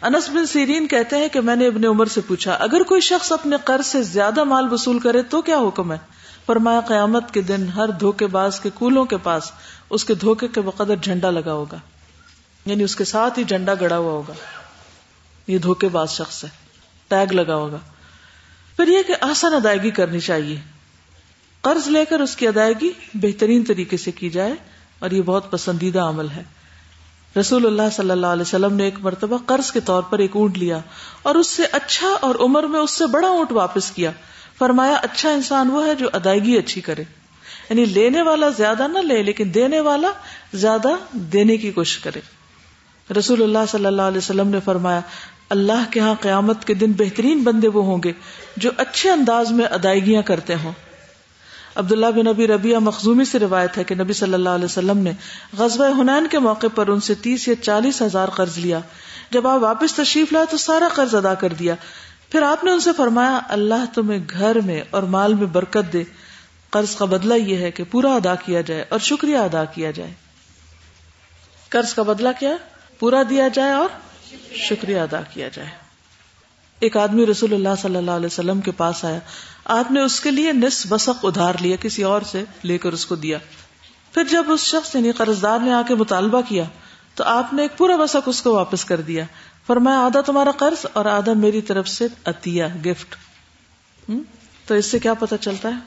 S1: انس بن سیرین کہتے ہیں کہ میں نے ابن عمر سے پوچھا، اگر کوئی شخص اپنے قرض سے زیادہ مال وصول کرے تو کیا حکم ہے؟ فرمایا، قیامت کے دن ہر دھوکے باز کے کولوں کے پاس اس کے دھوکے کے بقدر جھنڈا لگا ہوگا۔ یعنی اس کے ساتھ ہی جھنڈا گڑا ہوا ہوگا۔ یہ دھوکے باز شخص ہے۔ ٹیگ لگا ہوگا۔ پھر یہ کہ آسان ادائیگی کرنی چاہیے۔ قرض لے کر اس کی ادائیگی بہترین طریقے سے کی جائے اور یہ بہت پسندیدہ عمل ہے۔ رسول اللہ صلی اللہ علیہ وسلم نے ایک مرتبہ قرض کے طور پر ایک اونٹ لیا اور اس سے اچھا اور عمر میں اس سے بڑا اونٹ واپس کیا۔ فرمایا اچھا انسان وہ ہے جو ادائیگی اچھی کرے۔ یعنی لینے والا زیادہ نہ لے، لیکن دینے والا زیادہ دینے کی کوشش کرے۔ رسول اللہ صلی اللہ علیہ وسلم نے فرمایا، اللہ کے ہاں قیامت کے دن بہترین بندے وہ ہوں گے جو اچھے انداز میں ادائیگیاں کرتے ہوں۔ عبداللہ بن نبی ربیہ مخزومی سے روایت ہے کہ نبی صلی اللہ علیہ وسلم نے غزوہ حنین کے موقع پر ان سے تیس یا چالیس ہزار قرض لیا۔ جب آپ واپس تشریف لائے تو سارا قرض ادا کر دیا۔ پھر آپ نے ان سے فرمایا، اللہ تمہیں گھر میں اور مال میں برکت دے۔ قرض کا بدلہ یہ ہے کہ پورا ادا کیا جائے اور شکریہ ادا کیا جائے۔ قرض کا بدلہ کیا؟ پورا دیا جائے اور شکریہ ادا کیا جائے۔ ایک آدمی رسول اللہ صلی اللہ علیہ وسلم کے پاس آیا۔ آپ نے اس کے لیے نصف بسق ادھار لیا، کسی اور سے لے کر اس کو دیا۔ پھر جب اس شخص یعنی قرض دار نے آ کے مطالبہ کیا، تو آپ نے ایک پورا بسق اس کو واپس کر دیا۔ فرمایا، آدھا تمہارا قرض اور آدھا میری طرف سے عطیہ، گفٹ۔ تو اس سے کیا پتا چلتا ہے؟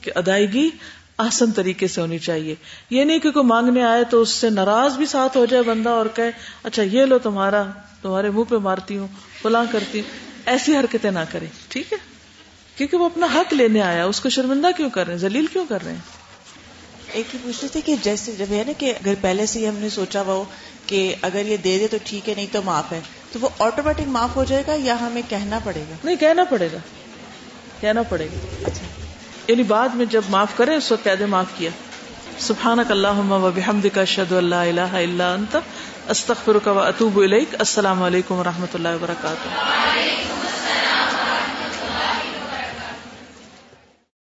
S1: کہ ادائیگی آسن طریقے سے ہونی چاہیے۔ یہ نہیں کہ کوئی مانگنے آئے تو اس سے ناراض بھی ساتھ ہو جائے بندہ اور کہے اچھا یہ لو تمہارا۔ تمہارے منہ پہ مارتی ہوں فلاں کرتی ہوں ایسی حرکتیں نہ کریں ٹھیک ہے؟ کیونکہ وہ اپنا حق لینے آیا اس کو شرمندہ کیوں کر رہے ہیں؟ ذلیل کیوں کر رہے ہیں؟
S7: ایک ہی پوچھتے تھے کہ جیسے جب ہے نا کہ اگر پہلے سے ہی ہم نے سوچا وہ کہ اگر یہ دے دے تو ٹھیک ہے نہیں تو معاف ہے تو وہ آٹومیٹک معاف ہو جائے گا یا ہمیں کہنا پڑے گا؟
S1: نہیں کہنا پڑے گا۔ کہنا پڑے گا۔ اچھا۔ یعنی بعد میں جب معاف کرے اس وقت دے معاف کیا۔ سبحان اللہ و بحمد کا شد اللہ الہ الا انت استخر و اطوب علیک السلام علیکم و رحمۃ اللہ وبرکاتہ.